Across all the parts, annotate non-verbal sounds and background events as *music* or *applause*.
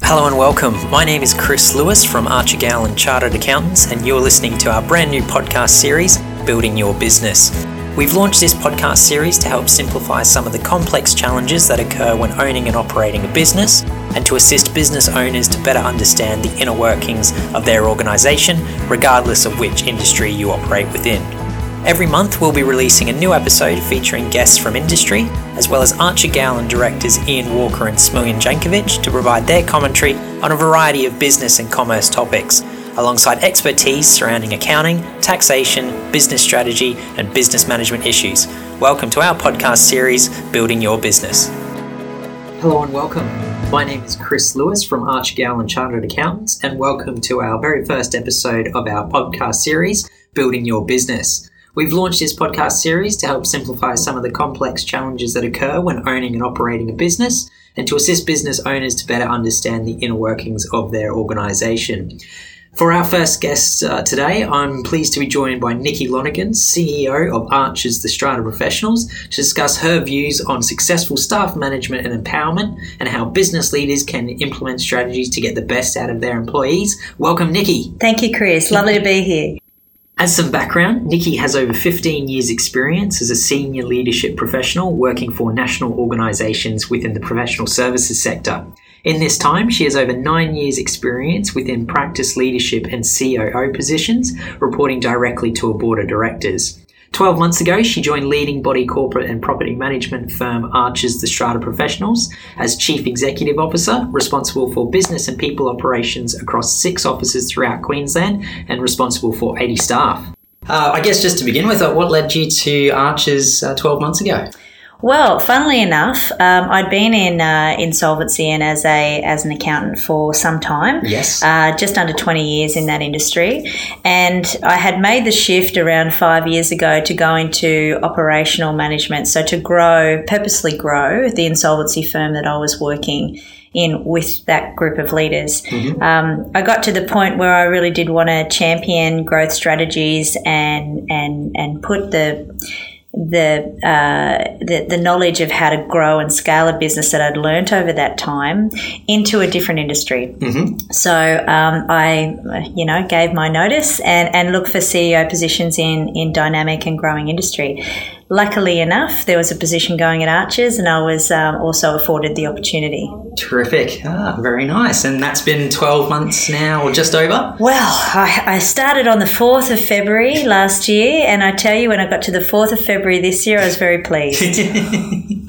Hello and welcome. My name is Chris Lewis from Archer Gowan Chartered Accountants, and you're listening to our brand new podcast series, Building Your Business. We've launched this podcast series to help simplify some of the complex challenges that occur when owning and operating a business, and to assist business owners to better understand the inner workings of their organisation, regardless of which industry you operate within. Every month, we'll be releasing a new episode featuring guests from industry, as well as Archer Gowan directors Ian Walker and Smiljan Jankovic to provide their commentary on a variety of business and commerce topics, alongside expertise surrounding accounting, taxation, business strategy, and business management issues. Welcome to our podcast series, Building Your Business. Hello and welcome. My name is Chris Lewis from Archer Gowan Chartered Accountants, and welcome to our very first episode of our podcast series, Building Your Business. We've launched this podcast series to help simplify some of the complex challenges that occur when owning and operating a business and to assist business owners to better understand the inner workings of their organisation. For our first guest uh, today, I'm pleased to be joined by Nikki Lonergan, CEO of Archer's The Strata Professionals, to discuss her views on successful staff management and empowerment and how business leaders can implement strategies to get the best out of their employees. Welcome, Nikki. Thank you, Chris. Lovely to be here. As some background, Nikki has over 15 years' experience as a senior leadership professional working for national organisations within the professional services sector. In this time, she has over nine years' experience within practice leadership and COO positions, reporting directly to a board of directors. 12 months ago, she joined leading body corporate and property management firm Archer's The Strata Professionals as Chief Executive Officer, responsible for business and people operations across six offices throughout Queensland and responsible for 80 staff. Uh, I guess just to begin with, uh, what led you to Archer's uh, 12 months ago? Well, funnily enough, um, I'd been in uh, insolvency and as a as an accountant for some time. Yes, uh, just under twenty years in that industry, and I had made the shift around five years ago to go into operational management. So to grow, purposely grow the insolvency firm that I was working in with that group of leaders. Mm-hmm. Um, I got to the point where I really did want to champion growth strategies and and and put the the, uh, the the knowledge of how to grow and scale a business that I'd learnt over that time into a different industry. Mm-hmm. So um, I, you know, gave my notice and, and looked for CEO positions in in dynamic and growing industry. Luckily enough, there was a position going at Archers, and I was um, also afforded the opportunity. Terrific. Ah, very nice. And that's been 12 months now, or just over? Well, I, I, started on the 4th of February last year, and I tell you, when I got to the 4th of February this year, I was very pleased. *laughs*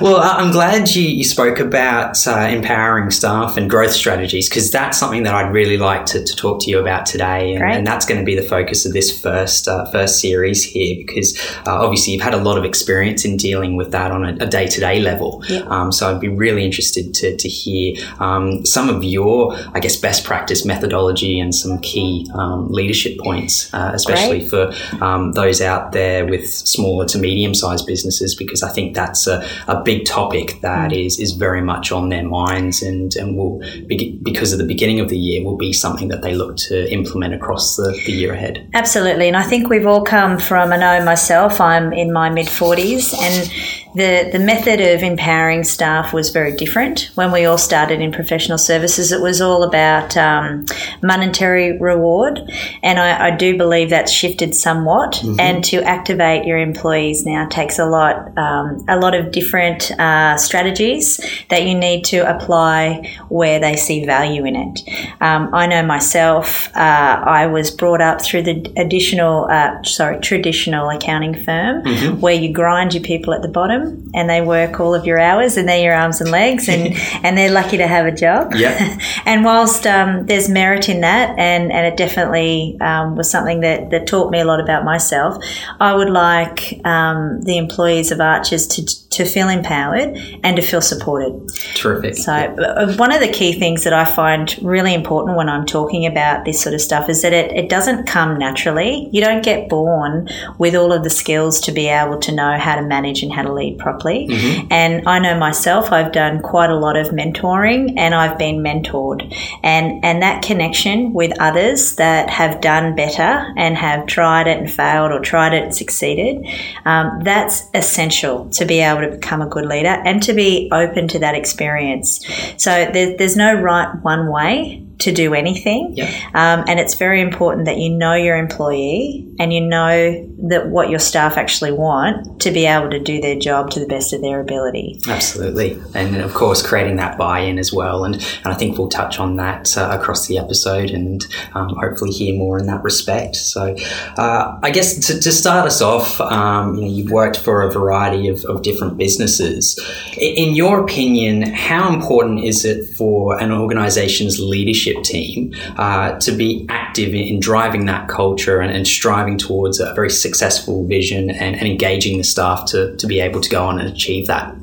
well, I'm glad you, you spoke about uh, empowering staff and growth strategies because that's something that I'd really like to, to talk to you about today, and, and, that's going to be the focus of this first uh, first series here because uh, obviously you've had a lot of experience in dealing with that on a day to day level. Yeah. Um, so I'd be really interested to, to hear um, some of your, I guess, best practice methodology and some key um, leadership points, uh, especially Great. for um, those out there with smaller to medium sized businesses because I think that's a, a big topic that is is very much on their minds and, and will, be, because of the beginning of the year, will be something that they look to implement across the, the year ahead. Absolutely. And I think we've all come from, I know myself, I'm in my mid 40s, and the, the method of empowering staff was very different. When we all started in professional services, it was all about um, monetary reward. And I, I, do believe that's shifted somewhat. Mm-hmm. And to activate your employees now takes a lot, um, a lot of different uh, strategies that you need to apply where they see value in it. Um, I know myself, uh, I was brought up through the additional, uh, sorry, traditional accounting firm mm-hmm. where you grind your people at the bottom and they work all of your hours and they're your arms and legs and, *laughs* and they're lucky to have a job. Yeah. *laughs* and whilst um, there's merit in that and, and it definitely um, was something that, that taught me a lot about myself, I would like um, the employees of Archers to, to feel empowered and to feel supported. Terrific. So, uh, one of the key things that I find really important when I'm talking about this sort of stuff is that it, it doesn't come naturally. You don't get born with all of the skills to be able to know how to manage and how to lead properly. Mm-hmm. And I know myself, I've done quite a lot of mentoring and I've been mentored. And, and that connection with others that have done better and have tried it and failed or tried it and succeeded, um, that's essential to be able able to become a good leader and to be open to that experience. So there's, there's no right one way to do anything. Yep. Um, and it's very important that you know your employee and you know that what your staff actually want to be able to do their job to the best of their ability. Absolutely. And of course, creating that buy in as well. And, and I think we'll touch on that uh, across the episode and um, hopefully hear more in that respect. So uh, I guess to, to, start us off, um, you know, you've worked for a variety of, of different businesses. In your opinion, how important is it for an organization's leadership? Leadership team uh, to be active in, driving that culture and, and, striving towards a very successful vision and, and, engaging the staff to, to be able to go on and achieve that?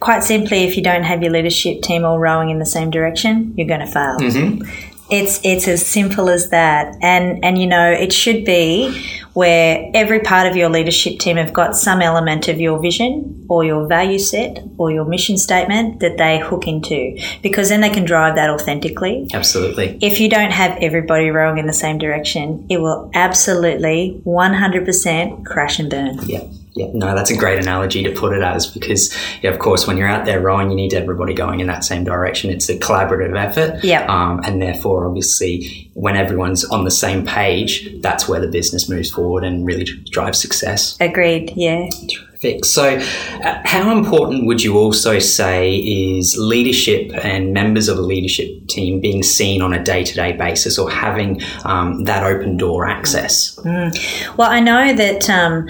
Quite simply, if you don't have your leadership team all rowing in the same direction, you're going to fail. Mm-hmm. It's it's as simple as that, and and you know it should be where every part of your leadership team have got some element of your vision or your value set or your mission statement that they hook into because then they can drive that authentically. Absolutely. If you don't have everybody rowing in the same direction, it will absolutely 100% crash and burn. Yeah. Yeah, no, that's a great analogy to put it as because, yeah, of course, when you're out there rowing, you need everybody going in that same direction. It's a collaborative effort. Yeah. Um, and therefore, obviously, when everyone's on the same page, that's where the business moves forward and really drives success. Agreed. Yeah. Terrific. So, uh, how important would you also say is leadership and members of a leadership team being seen on a day to day basis or having um, that open door access? Mm. Well, I know that. Um,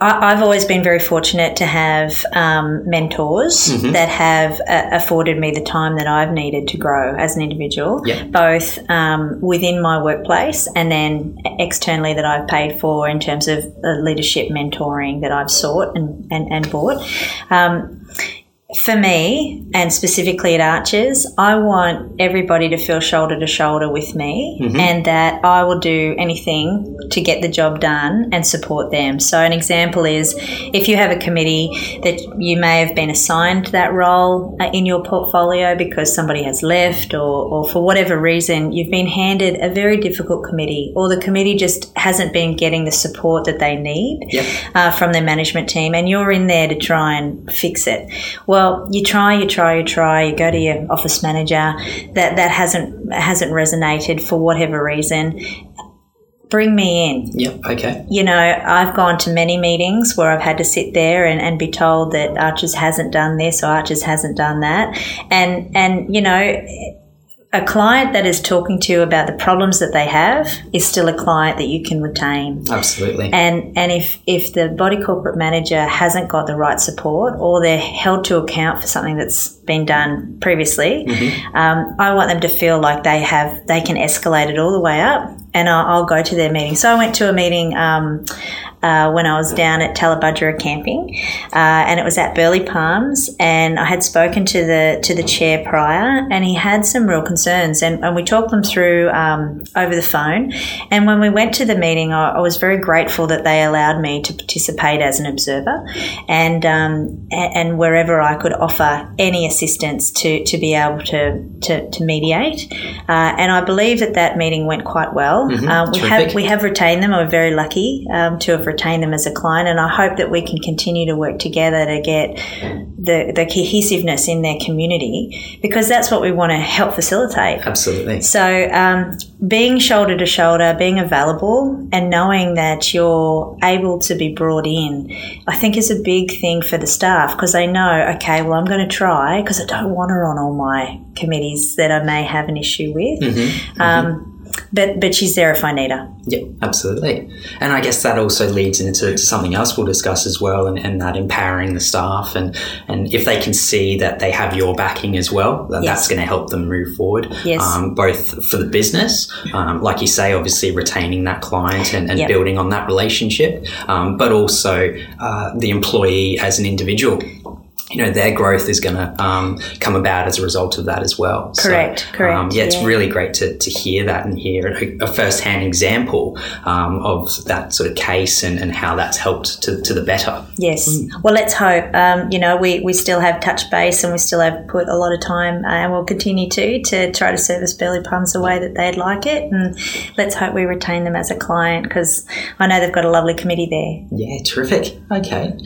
I've always been very fortunate to have um, mentors mm-hmm. that have uh, afforded me the time that I've needed to grow as an individual, yeah. both um, within my workplace and then externally that I've paid for in terms of leadership mentoring that I've sought and, and, and bought. Um, for me, and specifically at Archers, I want everybody to feel shoulder to shoulder with me mm-hmm. and that I will do anything to get the job done and support them. So, an example is if you have a committee that you may have been assigned that role uh, in your portfolio because somebody has left or, or for whatever reason, you've been handed a very difficult committee or the committee just hasn't been getting the support that they need yep. uh, from their management team and you're in there to try and fix it. Well, well, you try, you try, you try. You go to your office manager. That that hasn't hasn't resonated for whatever reason. Bring me in. Yep. Okay. You know, I've gone to many meetings where I've had to sit there and, and be told that Archers hasn't done this or Archers hasn't done that, and and you know a client that is talking to you about the problems that they have is still a client that you can retain. Absolutely. And and if if the body corporate manager hasn't got the right support or they're held to account for something that's been done previously, mm-hmm. um, I want them to feel like they have they can escalate it all the way up, and I'll, I'll go to their meeting. So I went to a meeting. Um, uh, when I was down at Tallebudgera camping, uh, and it was at Burleigh Palms. And I had spoken to the to the chair prior, and he had some real concerns, and, and we talked them through um, over the phone. And when we went to the meeting, I, I, was very grateful that they allowed me to participate as an observer, and um, and wherever I could offer any assistance to to be able to to, to mediate. Uh, and I believe that that meeting went quite well. Mm-hmm. Um, we have we have retained them. We're very lucky um, to have retained them as a client. And I hope that we can continue to work together to get the, the cohesiveness in their community because that's what we want to help facilitate. Absolutely. So, um, being shoulder to shoulder, being available, and knowing that you're able to be brought in, I think is a big thing for the staff because they know, okay, well, I'm going to try because I don't want her on all my committees that I may have an issue with. Mm-hmm. Um, mm-hmm but but she's there if I need her. Yeah, absolutely. And I guess that also leads into something else we'll discuss as well, and, and, that empowering the staff, and and if they can see that they have your backing as well, yes. that's going to help them move forward. Yes. Um, both for the business, um, like you say, obviously retaining that client and, and yep. building on that relationship, um, but also uh, the employee as an individual you know their growth is going to um, come about as a result of that as well. Correct, so, correct. Um, yeah, it's yeah. really great to, to hear that and hear a, a first-hand example um, of that sort of case and, and how that's helped to, to the better. Yes. Mm. Well, let's hope. Um, you know, we, we still have touch base and we still have put a lot of time uh, and we'll continue to to try to service Burleigh Palms the way that they'd like it. And let's hope we retain them as a client because I know they've got a lovely committee there. Yeah, terrific. Okay.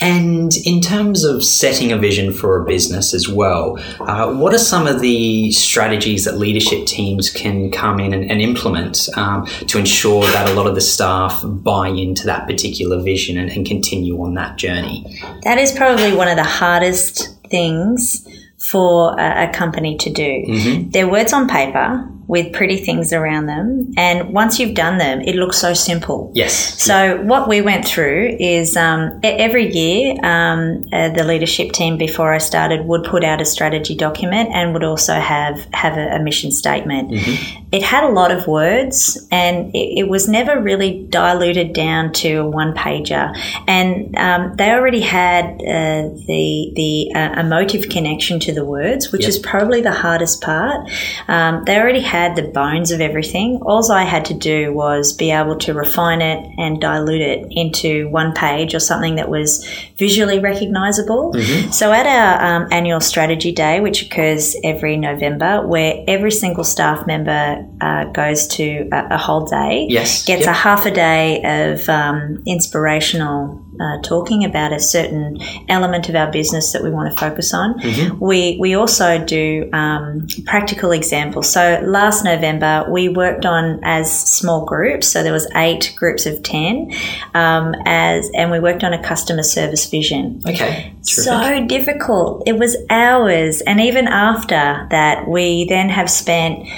And in terms of setting a vision for a business as well, uh, what are some of the strategies that leadership teams can come in and, and implement um, to ensure that a lot of the staff buy into that particular vision and, and continue on that journey? That is probably one of the hardest things for a, company to do. Mm-hmm. They're words on paper with pretty things around them. And once you've done them, it looks so simple. Yes. So, yeah. what we went through is um, every year, um, uh, the leadership team before I started would put out a strategy document and would also have, have a, a mission statement. Mm-hmm. It had a lot of words and it, it, was never really diluted down to a one pager. And um, they already had uh, the, the uh, emotive connection to the words, which yep. is probably the hardest part. Um, they already had had the bones of everything. All I had to do was be able to refine it and dilute it into one page or something that was visually recognizable. Mm-hmm. So at our um, annual strategy day, which occurs every November, where every single staff member uh, goes to a, a, whole day, yes, gets yep. a half a day of um, inspirational uh, talking about a certain element of our business that we want to focus on. Mm-hmm. We we also do um, practical examples. So last November we worked on as small groups. So there was eight groups of ten, um, as and we worked on a customer service vision. Okay, Terrific. so difficult. It was hours, and even after that, we then have spent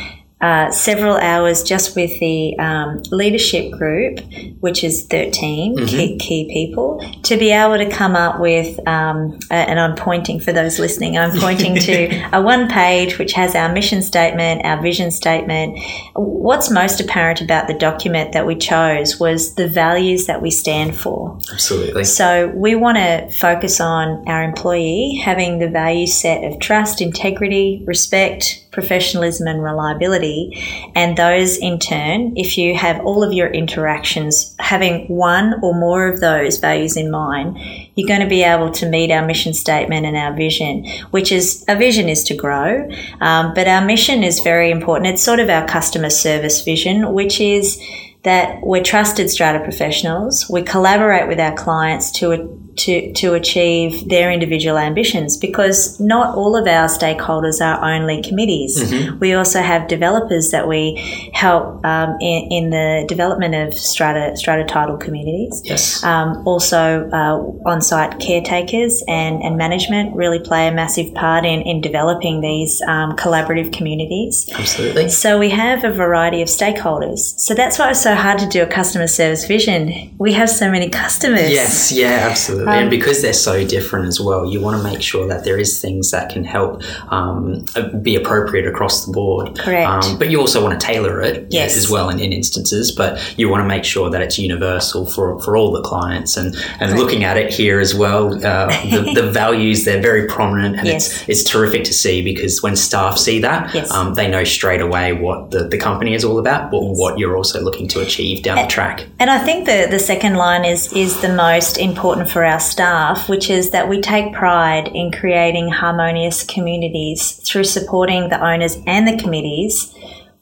uh, several hours just with the um, leadership group, which is 13 mm-hmm. key, key, people, to be able to come up with, um, and I'm pointing for those listening, I'm pointing to *laughs* a one page which has our mission statement, our vision statement. What's most apparent about the document that we chose was the values that we stand for. Absolutely. So we want to focus on our employee having the value set of trust, integrity, respect, professionalism and reliability. And those in turn, if you have all of your interactions having one or more of those values in mind, you're going to be able to meet our mission statement and our vision, which is a vision is to grow. Um, but our mission is very important. It's sort of our customer service vision, which is that we're trusted strata professionals. We collaborate with our clients to to, to achieve their individual ambitions because not all of our stakeholders are only committees. Mm-hmm. We also have developers that we help um, in, in, the development of strata, strata title communities. Yes. Um, also, uh, on site caretakers and, and management really play a massive part in, in developing these um, collaborative communities. Absolutely. So, we have a variety of stakeholders. So, that's why it's so hard to do a customer service vision. We have so many customers. Yes, yeah, absolutely absolutely. Um, and because they're so different as well, you want to make sure that there is things that can help um, be appropriate across the board. Correct. Um, but you also want to tailor it yes. as well in, in, instances. But you want to make sure that it's universal for, for all the clients. And, and looking at it here as well, uh, the, *laughs* the, values they're very prominent, and yes. it's it's terrific to see because when staff see that, yes. Um, they know straight away what the, the company is all about, but what you're also looking to achieve down and, the track. And I think the the second line is is the most important for our staff, which is that we take pride in creating harmonious communities through supporting the owners and the committees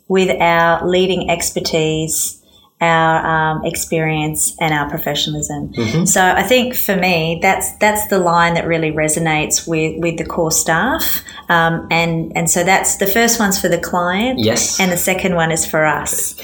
with our leading expertise, our um, experience, and our professionalism. Mm-hmm. So I think for me, that's that's the line that really resonates with with the core staff, um, and and so that's the first one's for the client, yes, and the second one is for us.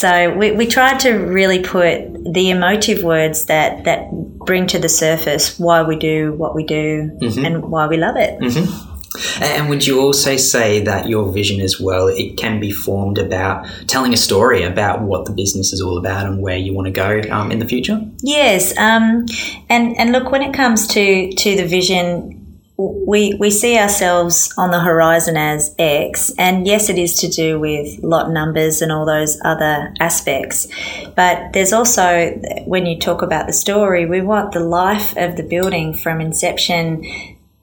So we, we tried to really put the emotive words that, that bring to the surface why we do what we do mm-hmm. and why we love it. Mm-hmm. And would you also say that your vision as well, it can be formed about telling a story about what the business is all about and where you want to go um, in the future? Yes. Um, and, and look, when it comes to, to the vision, we we see ourselves on the horizon as X, and yes, it is to do with lot numbers and all those other aspects. But there's also when you talk about the story, we want the life of the building from inception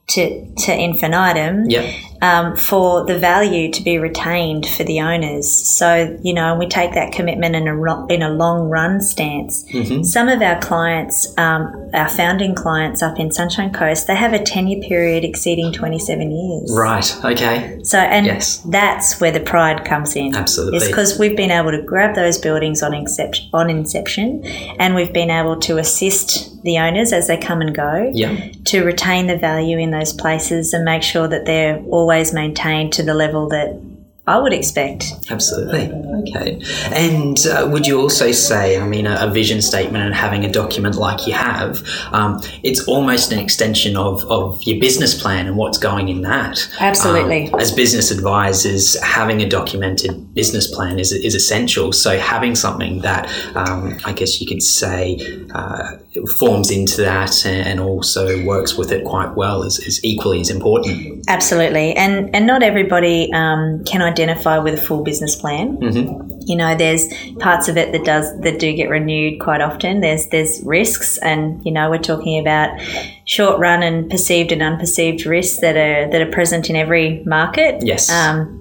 to, to infinitum Yep. Um, for the value to be retained for the owners. So, you know, we take that commitment in a, ro- in a long run stance. Some of our clients, um, our founding clients up in Sunshine Coast, they have a tenure period exceeding 27 years. Right. Okay. So, and Yes. that's where the pride comes in. Absolutely. It's because we've been able to grab those buildings on inception, on inception, and we've been able to assist the owners as they come and go Yeah. to retain the value in those places and make sure that they're always maintained to the level that I would expect. Absolutely. Okay. And uh, would you also say, I mean, a, a vision statement and having a document like you have, um, it's almost an extension of, of your business plan and what's going in that. Absolutely. Um, as business advisors, having a documented business plan is, is essential. So having something that, um, I guess you could say, uh, forms into that and, also works with it quite well is, is equally as important. Absolutely, and and not everybody um, can identify with a full business plan. Mm-hmm. You know, there's parts of it that does that do get renewed quite often. There's there's risks, and you know, we're talking about short run and perceived and unperceived risks that are that are present in every market. Yes. Um,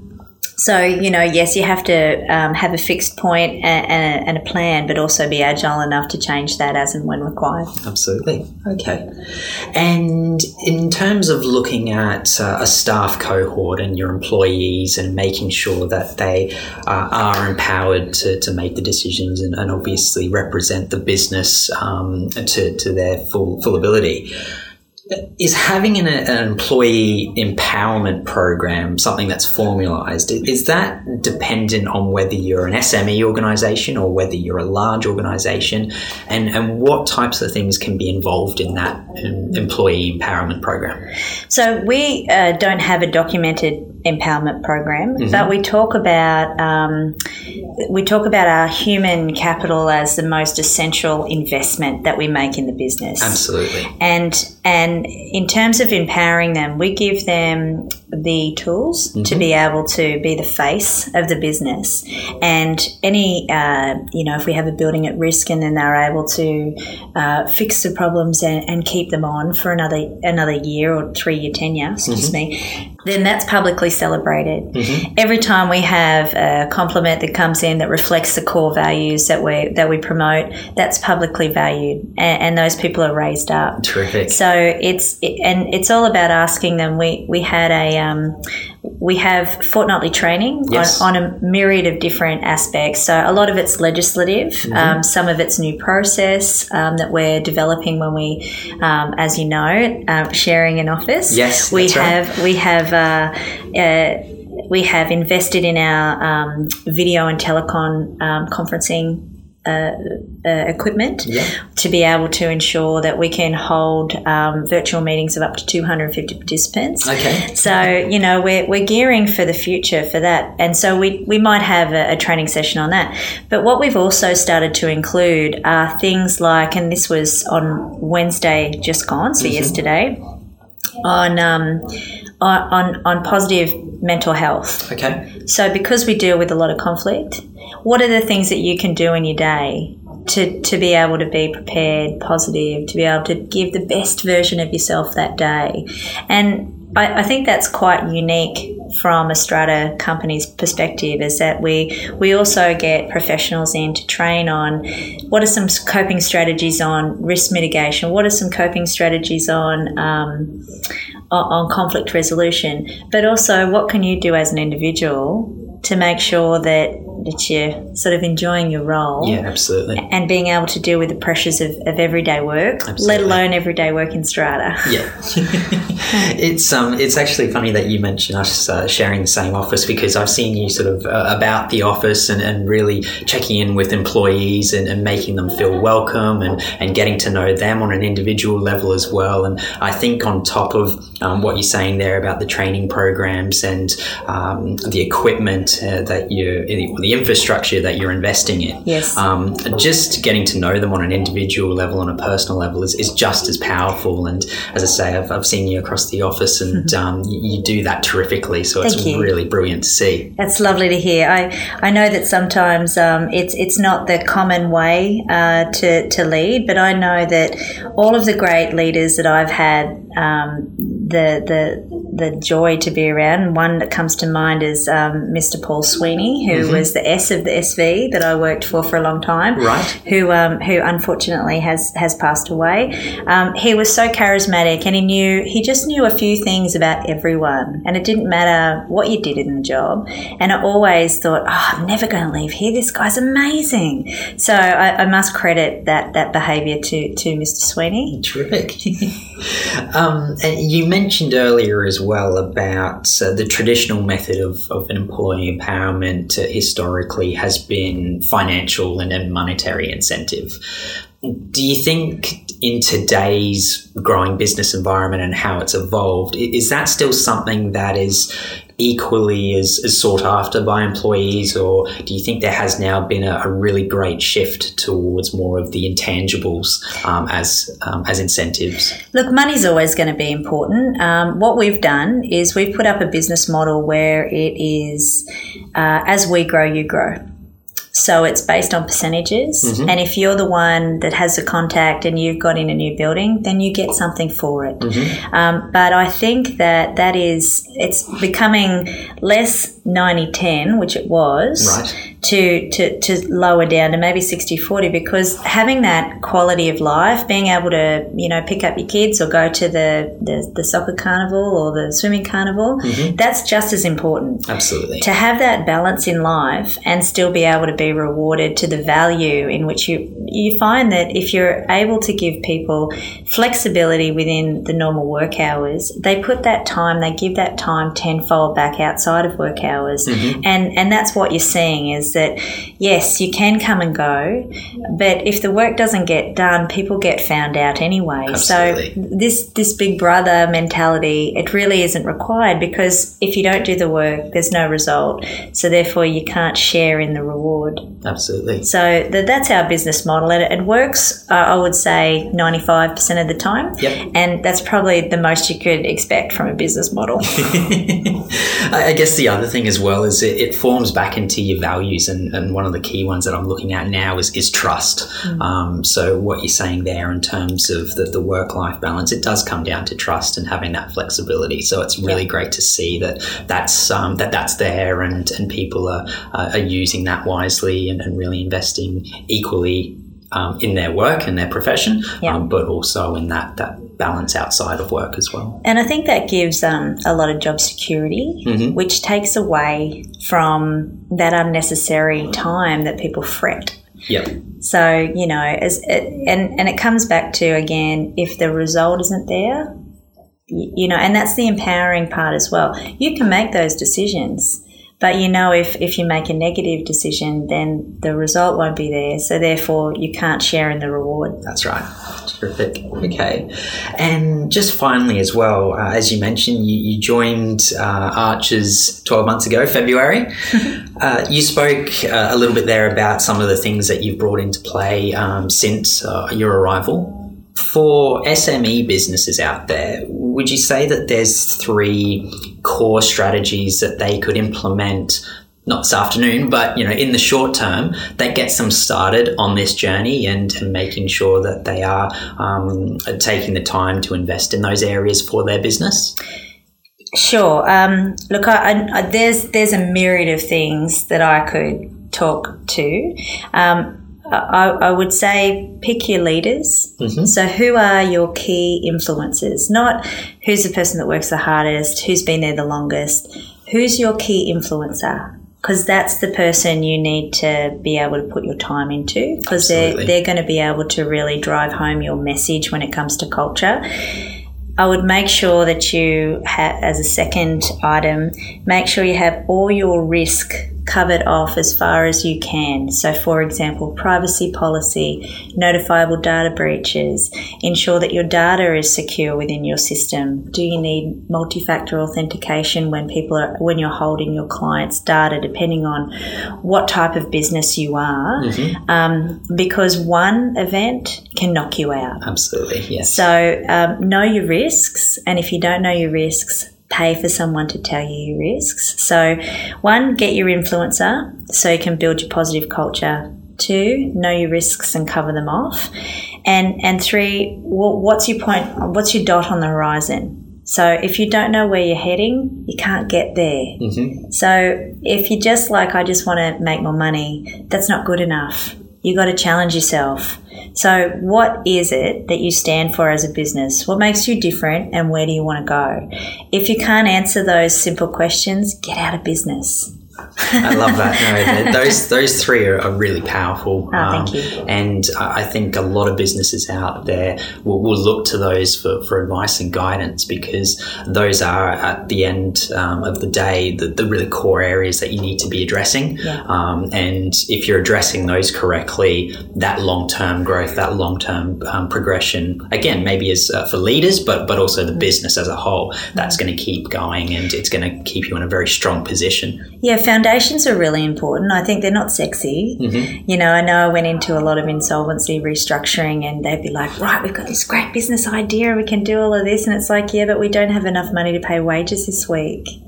so you know, yes, you have to um, have a fixed point and, and, a, plan, but also be agile enough to change that as and when required. Absolutely. Okay. And in terms of looking at uh, a staff cohort and your employees and making sure that they uh, are empowered to, to make the decisions and, and obviously represent the business um, to, to their full, full ability. Is having an, an employee empowerment program something that's formalized? Is that dependent on whether you're an SME organization or whether you're a large organization? And, and what types of things can be involved in that employee empowerment program? So we uh, don't have a documented empowerment program, but we talk about um, we talk about our human capital as the most essential investment that we make in the business. Absolutely. And and in terms of empowering them, we give them the tools to be able to be the face of the business. And any, uh, you know, if we have a building at risk and then they're able to uh, fix the problems and, and keep them on for another another year or three year tenure, excuse me, then that's publicly celebrated. Every time we have a compliment that comes in that reflects the core values that we that we promote, that's publicly valued, and, and those people are raised up. Terrific. So it's it, and it's all about asking them. We we had a um, we have fortnightly training Yes. on, on a myriad of different aspects. So a lot of it's legislative. Mm-hmm. Um, some of it's new process um, that we're developing when we, um, as you know, uh, sharing an office. Yes, we that's right. have we have. Uh, uh, we have invested in our um, video and telecom um, conferencing uh, uh, equipment Yeah. to be able to ensure that we can hold um, virtual meetings of up to 250 participants. Okay. So, you know, we're, we're gearing for the future for that. And so we, we might have a, a training session on that. But what we've also started to include are things like, and this was on Wednesday just gone, so yesterday, on, um, on, on, on positive mental health. Okay. So, because we deal with a lot of conflict, what are the things that you can do in your day to, to be able to be prepared, positive, to be able to give the best version of yourself that day? And I, I think that's quite unique from a strata company's perspective is that we we also get professionals in to train on what are some coping strategies on risk mitigation what are some coping strategies on um, on on conflict resolution, but also what can you do as an individual to make sure that, that you're sort of enjoying your role Yeah, absolutely. and being able to deal with the pressures of, of everyday work, let alone everyday work in strata. *laughs* Yeah, *laughs* it's um, it's actually funny that you mention us uh, sharing the same office because I've seen you sort of uh, about the office and, and really checking in with employees and, and making them feel welcome and, and getting to know them on an individual level as well. And I think on top of um, what you're saying there about the training programs and um, the equipment uh, that you, the infrastructure that you're investing in, Yes. um, just getting to know them on an individual level, on a personal level, is, is just as powerful. And as I say, I've, I've seen you across the office, and um, you, you do that terrifically. So it's you. really brilliant to see. That's lovely to hear. I, I know that sometimes um, it's it's not the common way uh, to, to lead, but I know that all of the great leaders that I've had, um, the the the joy to be around. One that comes to mind is um, Mr. Paul Sweeney, who mm-hmm. was the S of the SV that I worked for for a long time. Right. Who um, who unfortunately has has passed away. Um, he was so charismatic, and he knew he just knew a few things about everyone, and it didn't matter what you did in the job. And I always thought, oh, I'm never going to leave here. This guy's amazing. So I, I must credit that that behaviour to to Mr. Sweeney. Terrific. *laughs* um, and you mentioned earlier as well about uh, the traditional method of, of employee empowerment uh, historically has been financial and, and monetary incentive. Do you think in today's growing business environment and how it's evolved, is that still something that is equally as, as sought after by employees, or do you think there has now been a, a really great shift towards more of the intangibles um, as um, as incentives? Look, money's always going to be important. Um, what we've done is we've put up a business model where it is uh, as we grow, you grow. So it's based on percentages. Mm-hmm. And if you're the one that has the contact and you've got in a new building, then you get something for it. Mm-hmm. Um, but I think that that is, it's becoming less 90 10, which it was, right to, to, to lower down to maybe 60 40 because having that quality of life, being able to, you know, pick up your kids or go to the, the, the soccer carnival or the swimming carnival, mm-hmm. that's just as important. Absolutely. To have that balance in life and still be able to be rewarded to the value in which you, you find that if you're able to give people flexibility within the normal work hours, they put that time, they give that time tenfold back outside of work hours. Mm-hmm. And, and that's what you're seeing is that yes, you can come and go, but if the work doesn't get done, people get found out anyway. Absolutely. So this this big brother mentality, it really isn't required because if you don't do the work, there's no result. So therefore, you can't share in the reward. Absolutely. So that's our business model, and it works. Uh, I would say ninety five percent of the time. Yep. And that's probably the most you could expect from a business model. *laughs* I guess the other thing as well is it, it forms back into your values values, and, and one of the key ones that I'm looking at now is, is trust. Mm. Um, so, what you're saying there in terms of the, the work life balance, it does come down to trust and having that flexibility. So, it's really yeah. great to see that that's um, that that's there, and, and people are, are using that wisely and, and really investing equally um, in their work and their profession, yeah. um, but also in that that balance outside of work as well. And I think that gives um, a lot of job security, mm-hmm. which takes away from that unnecessary time that people fret. Yep. So you know, as it, and and it comes back to again, if the result isn't there, you, you know, and that's the empowering part as well. You can make those decisions but you know, if, if you make a negative decision, then the result won't be there. So therefore, you can't share in the reward. That's right. Terrific. Okay. And just finally, as well, uh, as you mentioned, you, you joined uh, Archers 12 months ago, February. *laughs* uh, you spoke uh, a little bit there about some of the things that you've brought into play um, since uh, your arrival. For SME businesses out there, would you say that there's three core strategies that they could implement not this afternoon, but you know, in the short term, that gets them started on this journey and, and making sure that they are um, taking the time to invest in those areas for their business. Sure. Um, look, I, I, there's there's a myriad of things that I could talk to. Um, I, I, would say pick your leaders. Mm-hmm. So, who are your key influencers? Not who's the person that works the hardest, who's been there the longest. Who's your key influencer? Because that's the person you need to be able to put your time into because they're, they're going to be able to really drive home your message when it comes to culture. I would make sure that you, have, as a second item, make sure you have all your risk covered off as far as you can. So, for example, privacy policy, notifiable data breaches, ensure that your data is secure within your system. Do you need multi-factor authentication when people are when you're holding your clients' data, depending on what type of business you are? Mm-hmm. Um, because one event can knock you out. Absolutely, yes. So um, know your risks, and if you don't know your risks, pay for someone to tell you your risks. So, one, get your influencer so you can build your positive culture. Two, know your risks and cover them off. And and three, what's your point? What's your dot on the horizon? So if you don't know where you're heading, you can't get there. Mm-hmm. So if you're just like, I just want to make more money, that's not good enough. You got to challenge yourself. So what is it that you stand for as a business? What makes you different and where do you want to go? If you can't answer those simple questions, get out of business. I love that. No, *laughs* those those three are, are really powerful. Oh, thank you. and I think a lot of businesses out there will, will look to those for, for advice and guidance because those are at the end um, of the day the, the really core areas that you need to be addressing. Yeah. Um, and if you're addressing those correctly, that long term growth, that long term um, progression, again, maybe is uh, for leaders, but but also the business as a whole, that's going to keep going and it's going to keep you in a very strong position. Yeah, foundations are really important. I think they're not sexy. Mm-hmm. You know, I know I went into a lot of insolvency restructuring and they'd be like, right, we've got this great business idea, we can do all of this. And it's like, yeah, but we don't have enough money to pay wages this week.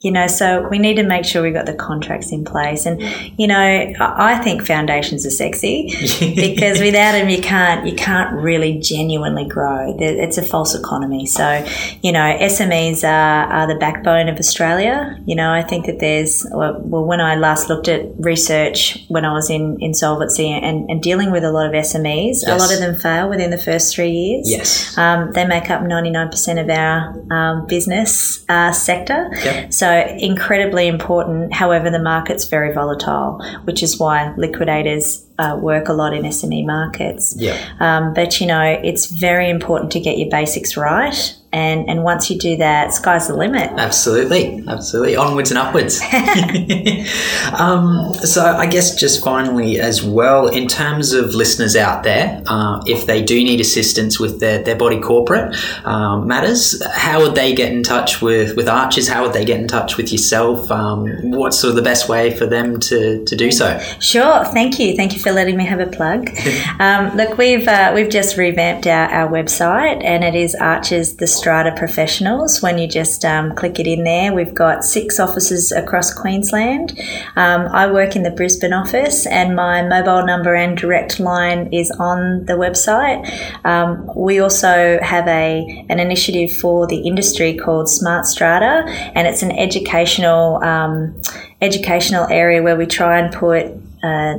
You know, so we need to make sure we've got the contracts in place. And, you know, I think foundations are sexy *laughs* because without them you can't you can't really genuinely grow. It's a false economy. So, you know, SMEs are, are the backbone of Australia. You know, I think that there's well, when I last looked at research when I was in insolvency and, and dealing with a lot of SMEs, a lot of them fail within the first three years. Yes. Um, they make up 99% of our um, business uh, sector. Yep. So, incredibly important. However, the market's very volatile, which is why liquidators uh, work a lot in SME markets. Yeah. Um, but, you know, it's very important to get your basics right. And, and once you do that, sky's the limit. Absolutely, absolutely. Onwards and upwards. *laughs* *laughs* um, so, I guess just finally, as well, in terms of listeners out there, uh, if they do need assistance with their, their body corporate um, matters, how would they get in touch with, with Archers? How would they get in touch with yourself? Um, what's sort of the best way for them to, to do so? Sure, thank you, thank you for letting me have a plug. *laughs* um, look, we've uh, we've just revamped our, our website, and it is Archers the Strata Professionals. When you just um, click it in there, we've got six offices across Queensland. Um, I work in the Brisbane office, and my mobile number and direct line is on the website. Um, we also have a an initiative for the industry called Smart Strata, and it's an educational um, educational area where we try and put uh,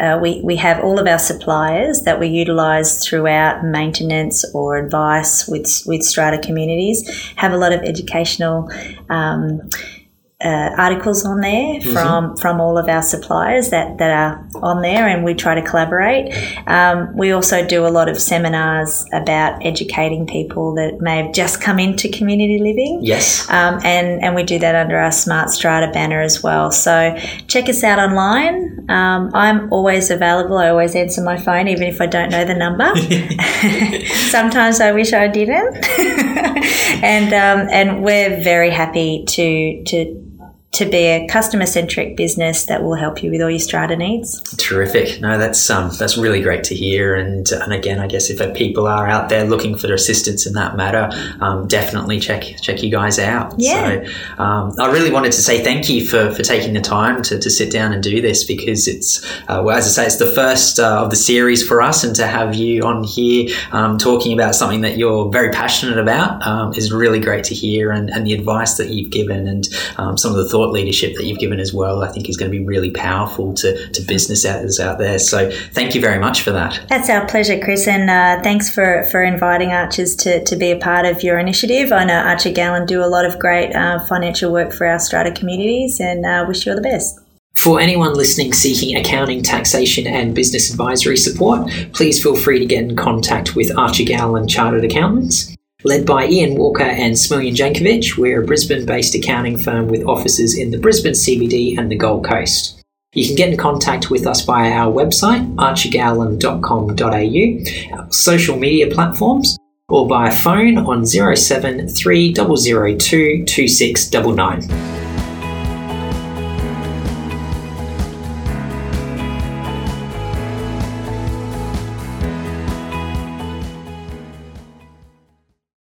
uh, we, we have all of our suppliers that we utilise throughout maintenance or advice with, with strata communities have a lot of educational um, uh, articles on there from from all of our suppliers that, that are on there, and we try to collaborate. Um, we also do a lot of seminars about educating people that may have just come into community living. Yes. Um, and, and we do that under our Smart Strata banner as well. So check us out online. Um, I'm always available. I always answer my phone, even if I don't know the number. *laughs* *laughs* Sometimes I wish I didn't. *laughs* and um, and we're very happy to to to be a customer centric business that will help you with all your strata needs. Terrific. No, that's um, that's really great to hear. And and again, I guess if people are out there looking for assistance in that matter, um, definitely check check you guys out. Yeah. So um, I really wanted to say thank you for, for taking the time to, to sit down and do this because it's uh, well, as I say, it's the first uh, of the series for us, and to have you on here um, talking about something that you're very passionate about um, is really great to hear. And, and the advice that you've given and um, some of the thought leadership that you've given as well, I think is going to be really powerful to, to business owners out there. So thank you very much for that. That's our pleasure, Chris, and uh, thanks for, for inviting Archers to, to be a part of your initiative. I know Archer Gowan do a lot of great uh, financial work for our strata communities, and uh, wish you all the best. For anyone listening seeking accounting, taxation, and business advisory support, please feel free to get in contact with Archer Gowan Chartered Accountants. Led by Ian Walker and Smiljan Jankovic, we're a Brisbane based accounting firm with offices in the Brisbane CBD and the Gold Coast. You can get in contact with us via our website, archergowan.com.au, our social media platforms, or by phone on 073 002 2699.